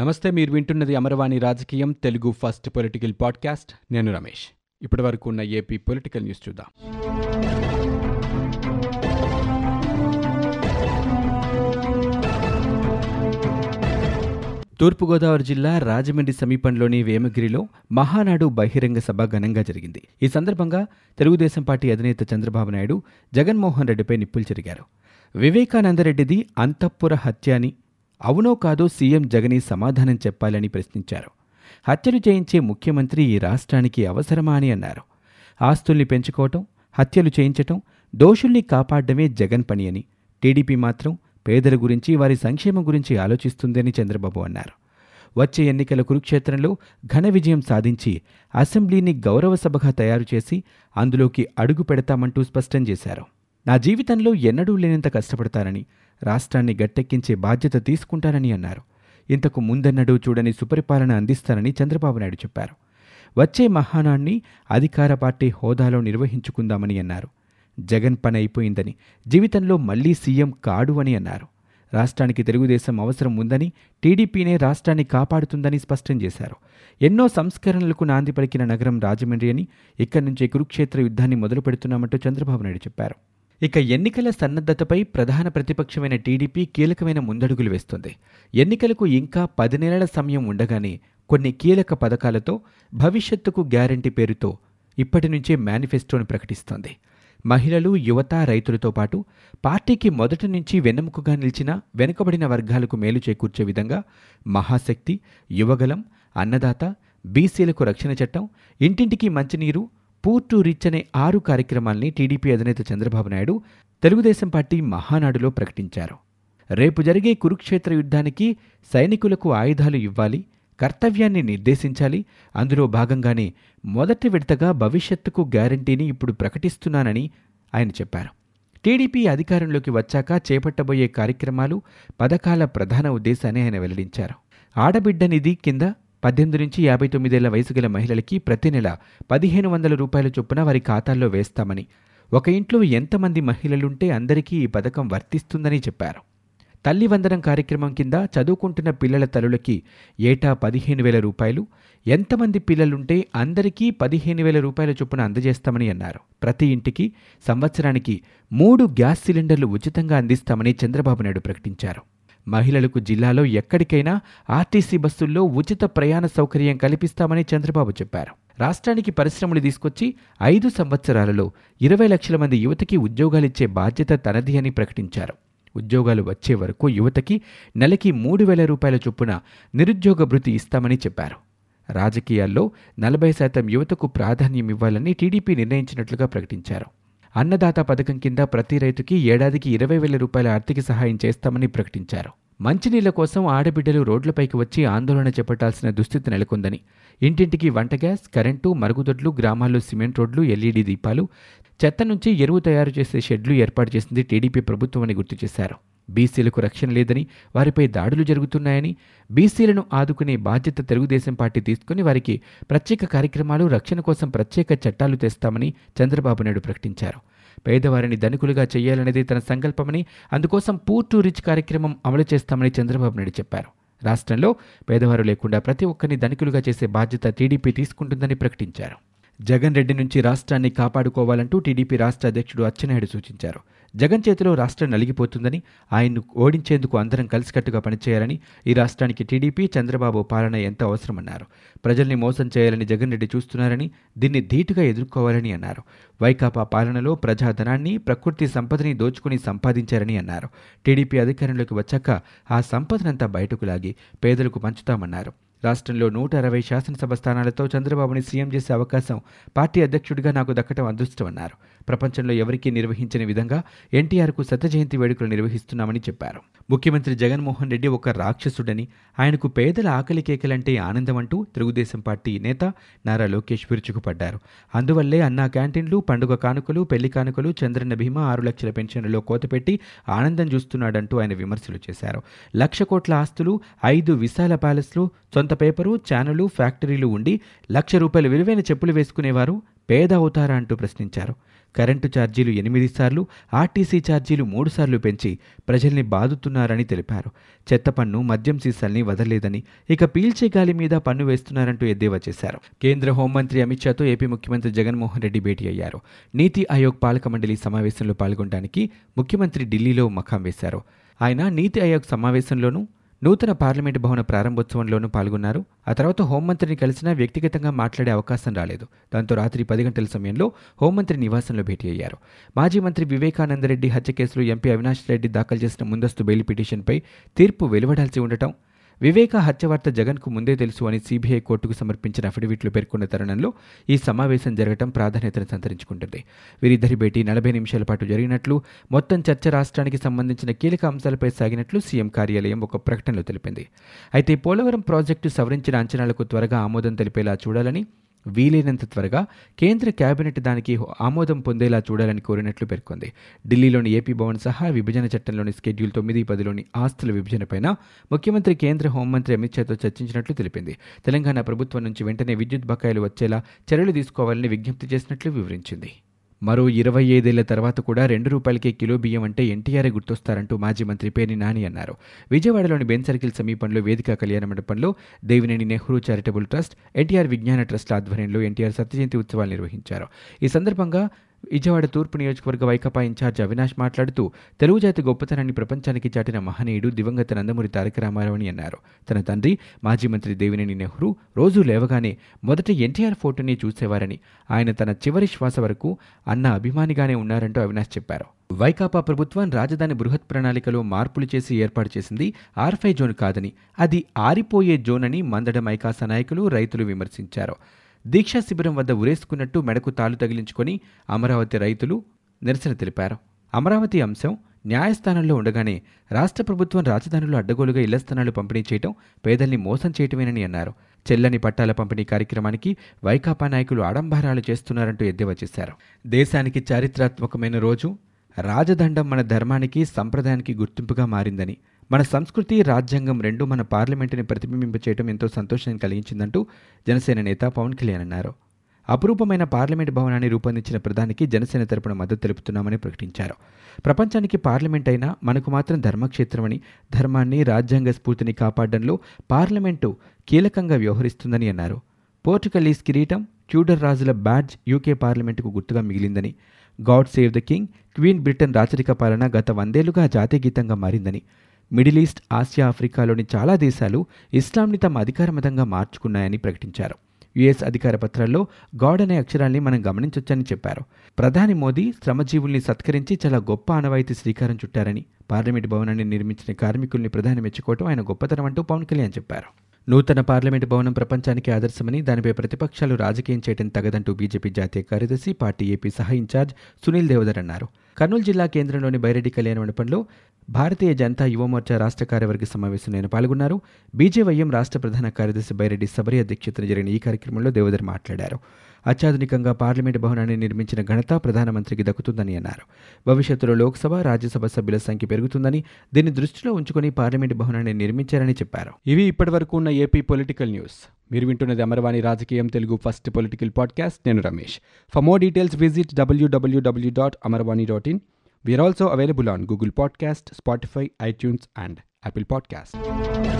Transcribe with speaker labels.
Speaker 1: నమస్తే మీరు వింటున్నది అమరవాణి రాజకీయం తెలుగు ఫస్ట్ పొలిటికల్ పాడ్కాస్ట్. నేను రమేష్. ఇప్పటి వరకు ఉన్న ఏపీ పొలిటికల్ న్యూస్ చూద్దాం. తూర్పుగోదావరి జిల్లా రాజమండ్రి సమీపంలోని వేమగిరిలో మహానాడు బహిరంగ సభ ఘనంగా జరిగింది. ఈ సందర్భంగా తెలుగుదేశం పార్టీ అధినేత చంద్రబాబు నాయుడు జగన్మోహన్ రెడ్డిపై నిప్పులు జరిగారు వివేకానందరెడ్డిది అంతఃపుర హత్య అని అవునో కాదో సీఎం జగని సమాధానం చెప్పాలని ప్రశ్నించారు. హత్యలు చేయించే ముఖ్యమంత్రి ఈ రాష్ట్రానికి అవసరమా అని అన్నారు. ఆస్తుల్ని పెంచుకోవటం హత్యలు చేయించటం దోషుల్ని కాపాడమే జగన్ పని అని టీడీపీ మాత్రం పేదల గురించి వారి సంక్షేమం గురించి ఆలోచిస్తుందని చంద్రబాబు అన్నారు. వచ్చే ఎన్నికల కురుక్షేత్రంలో ఘన విజయం సాధించి అసెంబ్లీని గౌరవ సభగా తయారు చేసి అందులోకి అడుగు పెడతామంటూ స్పష్టం చేశారు. నా జీవితంలో ఎన్నడూ లేనంత కష్టపడతానని రాష్ట్రాన్ని గట్టెక్కించే బాధ్యత తీసుకుంటానని అన్నారు. ఇంతకు ముందెన్నడూ చూడని సుపరిపాలన అందిస్తానని చంద్రబాబు నాయుడు చెప్పారు. వచ్చే మహానాన్ని అధికార పార్టీ హోదాలో నిర్వహించుకుందామని అన్నారు. జగన్ పని అయిపోయిందని జీవితంలో మళ్ళీ సీఎం కాడు అని అన్నారు. రాష్ట్రానికి తెలుగుదేశం అవసరం ఉందని టీడీపీనే రాష్ట్రాన్ని కాపాడుతుందని స్పష్టం చేశారు. ఎన్నో సంస్కరణలకు నాంది పలికిన నగరం రాజమండ్రి అని ఇక్కడి నుంచే కురుక్షేత్ర యుద్ధాన్ని మొదలు పెడుతున్నామంటూ చంద్రబాబు నాయుడు చెప్పారు. ఇక ఎన్నికల సన్నద్ధతపై ప్రధాన ప్రతిపక్షమైన టీడీపీ కీలకమైన ముందడుగులు వేస్తుంది. ఎన్నికలకు ఇంకా పది నెలల సమయం ఉండగానే కొన్ని కీలక పథకాలతో భవిష్యత్తుకు గ్యారంటీ పేరుతో ఇప్పటి నుంచే మేనిఫెస్టోను ప్రకటిస్తోంది. మహిళలు యువత రైతులతో పాటు పార్టీకి మొదటి నుంచి వెన్నెముకగా నిలిచిన వెనుకబడిన వర్గాలకు మేలు చేకూర్చే విధంగా మహాశక్తి యువగలం అన్నదాత బీసీలకు రక్షణ చట్టం ఇంటింటికి మంచినీరు పూర్ టు రిచ్ అనే ఆరు కార్యక్రమాల్ని టీడీపీ అధినేత చంద్రబాబు నాయుడు తెలుగుదేశం పార్టీ మహానాడులో ప్రకటించారు. రేపు జరిగే కురుక్షేత్ర యుద్ధానికి సైనికులకు ఆయుధాలు ఇవ్వాలి కర్తవ్యాన్ని నిర్దేశించాలి అందులో భాగంగానే మొదటి విడతగా భవిష్యత్తుకు గ్యారంటీని ఇప్పుడు ప్రకటిస్తున్నానని ఆయన చెప్పారు. టీడీపీ అధికారంలోకి వచ్చాక చేపట్టబోయే కార్యక్రమాలు పథకాల ప్రధాన ఉద్దేశాన్ని ఆయన వెల్లడించారు. ఆడబిడ్డ నిధి కింద పద్దెనిమిది నుంచి యాభై తొమ్మిదేళ్ళ వయసు గల మహిళలకి ప్రతి నెల పదిహేను వందల రూపాయల చొప్పున వారి ఖాతాల్లో వేస్తామని ఒక ఇంట్లో ఎంతమంది మహిళలుంటే అందరికీ ఈ పథకం వర్తిస్తుందని చెప్పారు. తల్లి వందనం కార్యక్రమం కింద చదువుకుంటున్న పిల్లల తల్లులకి ఏటా పదిహేను వేల రూపాయలు ఎంతమంది పిల్లలుంటే అందరికీ పదిహేను వేల రూపాయల చొప్పున అందజేస్తామని అన్నారు. ప్రతి ఇంటికి సంవత్సరానికి మూడు గ్యాస్ సిలిండర్లు ఉచితంగా అందిస్తామని చంద్రబాబు నాయుడు ప్రకటించారు. మహిళలకు జిల్లాలో ఎక్కడికైనా ఆర్టీసీ బస్సుల్లో ఉచిత ప్రయాణ సౌకర్యం కల్పిస్తామని చంద్రబాబు చెప్పారు. రాష్ట్రానికి పరిశ్రమలు తీసుకొచ్చి ఐదు సంవత్సరాలలో ఇరవై లక్షల మంది యువతకి ఉద్యోగాలిచ్చే బాధ్యత తనది అని ప్రకటించారు. ఉద్యోగాలు వచ్చే వరకు యువతకి నెలకి మూడు వేల రూపాయల చొప్పున నిరుద్యోగ భృతి ఇస్తామని చెప్పారు. రాజకీయాల్లో నలభై శాతం యువతకు ప్రాధాన్యం ఇవ్వాలని టీడీపీ నిర్ణయించినట్లుగా ప్రకటించారు. అన్నదాత పథకం కింద ప్రతి రైతుకి ఏడాదికి ఇరవై వేల రూపాయల ఆర్థిక సహాయం చేస్తామని ప్రకటించారు. మంచినీళ్ళ కోసం ఆడబిడ్డలు రోడ్లపైకి వచ్చి ఆందోళన చేపట్టాల్సిన దుస్థితి నెలకొందని. ఇంటింటికి వంట గ్యాస్ కరెంటు మరుగుదొడ్లు గ్రామాల్లో సిమెంట్ రోడ్లు ఎల్ఈడీ దీపాలు చెత్త నుంచి ఎరువు తయారు చేసే షెడ్లు ఏర్పాటు చేసింది టీడీపీ ప్రభుత్వం అని గుర్తు చేశారు. బీసీలకు రక్షణ లేదని వారిపై దాడులు జరుగుతున్నాయని బీసీలను ఆదుకునే బాధ్యత తెలుగుదేశం పార్టీ తీసుకుని వారికి ప్రత్యేక కార్యక్రమాలు రక్షణ కోసం ప్రత్యేక చట్టాలు తెస్తామని చంద్రబాబు నాయుడు ప్రకటించారు. పేదవారిని ధనికులుగా చేయాలనేది తన సంకల్పమని అందుకోసం పూర్టు రిచ్ కార్యక్రమం అమలు చేస్తామని చంద్రబాబు నాయుడు చెప్పారు. రాష్ట్రంలో పేదవారు లేకుండా ప్రతి ఒక్కరిని ధనికులుగా చేసే బాధ్యత టీడీపీ తీసుకుంటుందని ప్రకటించారు. జగన్ రెడ్డి నుంచి రాష్ట్రాన్ని కాపాడుకోవాలంటూ టీడీపీ రాష్ట్ర అధ్యక్షుడు అచ్చెన్నాయుడు సూచించారు. జగన్ చేతిలో రాష్ట్రం నలిగిపోతుందని ఆయన్ను ఓడించేందుకు అందరం కలిసికట్టుగా పనిచేయాలని ఈ రాష్ట్రానికి టీడీపీ చంద్రబాబు పాలన ఎంత అవసరమన్నారు. ప్రజల్ని మోసం చేయాలని జగన్ రెడ్డి చూస్తున్నారని దీన్ని ధీటుగా ఎదుర్కోవాలని అన్నారు. వైకాపా పాలనలో ప్రజాధనాన్ని ప్రకృతి సంపదని దోచుకుని సంపాదించారని అన్నారు. టీడీపీ అధికారంలోకి వచ్చాక ఆ సంపదనంతా బయటకు లాగి పేదలకు పంచుతామన్నారు. రాష్ట్రంలో నూట అరవై శాసనసభ స్థానాలతో చంద్రబాబుని సీఎం చేసే అవకాశం పార్టీ అధ్యక్షుడిగా నాకు దక్కటం అదృష్టమన్నారు. ప్రపంచంలో ఎవరికీ నిర్వహించిన విధంగా ఎన్టీఆర్కు శతజయంతి వేడుకలు నిర్వహిస్తున్నామని చెప్పారు. ముఖ్యమంత్రి జగన్మోహన్ రెడ్డి ఒక రాక్షసుడని ఆయనకు పేదల ఆకలి కేకలంటే ఆనందం అంటూ తెలుగుదేశం పార్టీ నేత నారా లోకేష్ విరుచుకుపడ్డారు. అందువల్లే అన్నా క్యాంటీన్లు పండుగ కానుకలు పెళ్ళి కానుకలు చంద్రన్న భీమా ఆరు లక్షల పెన్షన్లలో కోతపెట్టి ఆనందం చూస్తున్నాడంటూ ఆయన విమర్శలు చేశారు. లక్ష కోట్ల ఆస్తులు ఐదు విశాల ప్యాలెస్లు సొంత పేపరు ఛానళ్ళు ఫ్యాక్టరీలు ఉండి లక్ష రూపాయల విలువైన చెప్పులు వేసుకునేవారు పేద అవుతారా అంటూ ప్రశ్నించారు. కరెంటు ఛార్జీలు ఎనిమిది సార్లు ఆర్టీసీ ఛార్జీలు మూడు సార్లు పెంచి ప్రజల్ని బాదుతున్నారని తెలిపారు. చెత్త పన్ను మద్యం సీసాల్ని వదలలేదని ఇక పీల్చే గాలి మీద పన్ను వేస్తున్నారంటూ ఎద్దేవా చేశారు. కేంద్ర హోంమంత్రి అమిత్ షాతో ఏపీ ముఖ్యమంత్రి జగన్మోహన్ రెడ్డి భేటీ అయ్యారు. నీతి ఆయోగ్ పాలక మండలి సమావేశంలో పాల్గొనడానికి ముఖ్యమంత్రి ఢిల్లీలో మకాం వేశారు. ఆయన నీతి ఆయోగ్ సమావేశంలోనూ నూతన పార్లమెంటు భవన ప్రారంభోత్సవంలోనూ పాల్గొన్నారు. ఆ తర్వాత హోంమంత్రిని కలిసినా వ్యక్తిగతంగా మాట్లాడే అవకాశం రాలేదు. దాంతో రాత్రి పది గంటల సమయంలో హోంమంత్రి నివాసంలో భేటీ అయ్యారు. మాజీ మంత్రి వివేకానందరెడ్డి హత్య కేసులో ఎంపీ అవినాష్ రెడ్డి దాఖలు చేసిన ముందస్తు బెయిల్ పిటిషన్పై తీర్పు వెలువడాల్సి ఉండటం వివేక హత్య వార్త జగన్కు ముందే తెలుసు అని సీబీఐ కోర్టుకు సమర్పించిన అఫిడవిట్లు పేర్కొన్న తరుణంలో ఈ సమావేశం జరగడం ప్రాధాన్యతను సంతరించుకుంటుంది. వీరిద్దరి భేటీ నలభై నిమిషాల పాటు జరిగినట్లు మొత్తం చర్చ రాష్ట్రానికి సంబంధించిన కీలక అంశాలపై సాగినట్లు సీఎం కార్యాలయం ఒక ప్రకటనలో తెలిపింది. అయితే పోలవరం ప్రాజెక్టు సవరించిన అంచనాలకు త్వరగా ఆమోదం తెలిపేలా చూడాలని వీలైనంత త్వరగా కేంద్ర కేబినెట్ దానికి ఆమోదం పొందేలా చూడాలని కోరినట్లు పేర్కొంది. ఢిల్లీలోని ఏపీ భవన్ సహా విభజన చట్టంలోని స్కెడ్యూల్ తొమ్మిది పదిలోని ఆస్తుల విభజనపైన ముఖ్యమంత్రి కేంద్ర హోంమంత్రి అమిత్ షాతో చర్చించినట్లు తెలిపింది. తెలంగాణ ప్రభుత్వం నుంచి వెంటనే విద్యుత్ బకాయిలు వచ్చేలా చర్యలు తీసుకోవాలని విజ్ఞప్తి చేసినట్లు వివరించింది. మరో ఇరవై ఐదేళ్ళ తర్వాత కూడా రెండు రూపాయలకే కిలో బియ్యం అంటే ఎన్టీఆరే గుర్తొస్తారంటూ మాజీ మంత్రి పేర్ని నాని అన్నారు. విజయవాడలోని బెన్ సర్కిల్ సమీపంలో వేదిక కళ్యాణ మండపంలో Devineni Nehru charitable trust NTR Vignana trust ఆధ్వర్యంలో ఎన్టీఆర్ సత్యజయంతి ఉత్సవాలు నిర్వహించారు. ఈ సందర్భంగా విజయవాడ తూర్పు నియోజకవర్గ వైకాపా ఇన్ఛార్జ్ అవినాష్ మాట్లాడుతూ తెలుగు జాతి గొప్పతనాన్ని ప్రపంచానికి చాటిన మహనీయుడు దివంగత నందమూరి తారక రామారావు అని అన్నారు. తన తండ్రి మాజీ మంత్రి దేవినేని నెహ్రూ రోజూ లేవగానే మొదట ఎన్టీఆర్ ఫోటోని చూసేవారని ఆయన తన చివరి శ్వాస వరకు అన్న అభిమానిగానే ఉన్నారంటూ అవినాష్ చెప్పారు. వైకాపా ప్రభుత్వం రాజధాని బృహత్ ప్రణాళికలో మార్పులు చేసి ఏర్పాటు చేసింది ఆర్ఫై జోన్ కాదని అది ఆరిపోయే జోన్ అని మందడం ఐకాస నాయకులు రైతులు విమర్శించారు. దీక్షా శిబిరం వద్ద ఉరేసుకున్నట్టు మెడకు తాలు తగిలించుకొని అమరావతి రైతులు నిరసన తెలిపారు. అమరావతి అంశం న్యాయస్థానంలో ఉండగానే రాష్ట్ర ప్రభుత్వం రాజధానిలో అడ్డగోలుగా ఇళ్ళ స్థానాలు పంపిణీ చేయటం పేదల్ని మోసం చేయటమేనని అన్నారు. చెల్లని పట్టాల పంపిణీ కార్యక్రమానికి వైకాపా నాయకులు ఆడంబరాలు చేస్తున్నారంటూ ఎద్దేవా చేశారు. దేశానికి చారిత్రాత్మకమైన రోజు రాజదండం మన ధర్మానికి సంప్రదాయానికి గుర్తింపుగా మారిందని మన సంస్కృతి రాజ్యాంగం రెండు మన పార్లమెంటుని ప్రతిబింబింపచేయడం ఎంతో సంతోషాన్ని కలిగించిందంటూ జనసేన నేత పవన్ కళ్యాణ్ అన్నారు. అపురూపమైన పార్లమెంటు భవనాన్ని రూపొందించిన ప్రధానికి జనసేన తరపున మద్దతు తెలుపుతున్నామని ప్రకటించారు. ప్రపంచానికి పార్లమెంట్ అయినా మనకు మాత్రం ధర్మక్షేత్రమని ధర్మాన్ని రాజ్యాంగ స్ఫూర్తిని కాపాడడంలో పార్లమెంటు కీలకంగా వ్యవహరిస్తుందని అన్నారు. పోర్చుగలీస్ కిరీటం ట్యూడర్ రాజుల బ్యాడ్జ్ యూకే పార్లమెంటుకు గుర్తుగా మిగిలిందని God save the king queen Britain రాచరిక పాలన గత వందేళ్ళుగా జాతీయ గీతంగా మారిందని మిడిల్ ఈస్ట్ ఆసియా ఆఫ్రికాలోని చాలా దేశాలు ఇస్లాంని తమ అధికారమతంగా మార్చుకున్నాయని ప్రకటించారు. యుఎస్ అధికార పత్రాల్లో గాడ్ అనే అక్షరాల్ని మనం గమనించొచ్చని చెప్పారు. ప్రధాని మోదీ శ్రమజీవుల్ని సత్కరించి చాలా గొప్ప ఆనవాయితీ శ్రీకారం చుట్టారని పార్లమెంట్ భవనాన్ని నిర్మించిన కార్మికుల్ని ప్రధాని మెచ్చుకోవటం ఆయన గొప్పతనం అంటూ పవన్ కళ్యాణ్ చెప్పారు. నూతన పార్లమెంట్ భవనం ప్రపంచానికి ఆదర్శమని దానిపై ప్రతిపక్షాలు రాజకీయం చేయడం తగదంటూ బీజేపీ జాతీయ కార్యదర్శి పార్టీ ఏపీ సహా ఇన్ఛార్జ్ సునీల్ దేవదర్ అన్నారు. కర్నూలు జిల్లా కేంద్రంలోని బైరెడ్డి కళ్యాణ మండపంలో భారతీయ జనతా యువమోర్చా రాష్ట్ర కార్యవర్గ సమావేశంలో ఆయన పాల్గొన్నారు. బీజేవైఎం రాష్ట్ర ప్రధాన కార్యదర్శి బైరెడ్డి సబరి అధ్యక్షతన జరిగిన ఈ కార్యక్రమంలో దేవదర్ మాట్లాడారు. అత్యాధునికంగా పార్లమెంటు భవనాన్ని నిర్మించిన ఘనత ప్రధానమంత్రికి దక్కుతుందని అన్నారు. భవిష్యత్తులో లోక్సభ రాజ్యసభ సభ్యుల సంఖ్య పెరుగుతుందని దీన్ని దృష్టిలో ఉంచుకుని పార్లమెంటు భవనాన్ని నిర్మించారని చెప్పారు. ఇవి ఇప్పటివరకు ఉన్న ఏపీ పొలిటికల్ న్యూస్. మీరు వింటున్నది అమర్వాణి రాజకీయం తెలుగు ఫస్ట్ పొలిటికల్ పాడ్కాస్ట్. నేను Ramesh. For more details visit WWW dot Amarvani dot 2019. We are also available on Google Podcast, Spotify, iTunes, and Apple Podcast.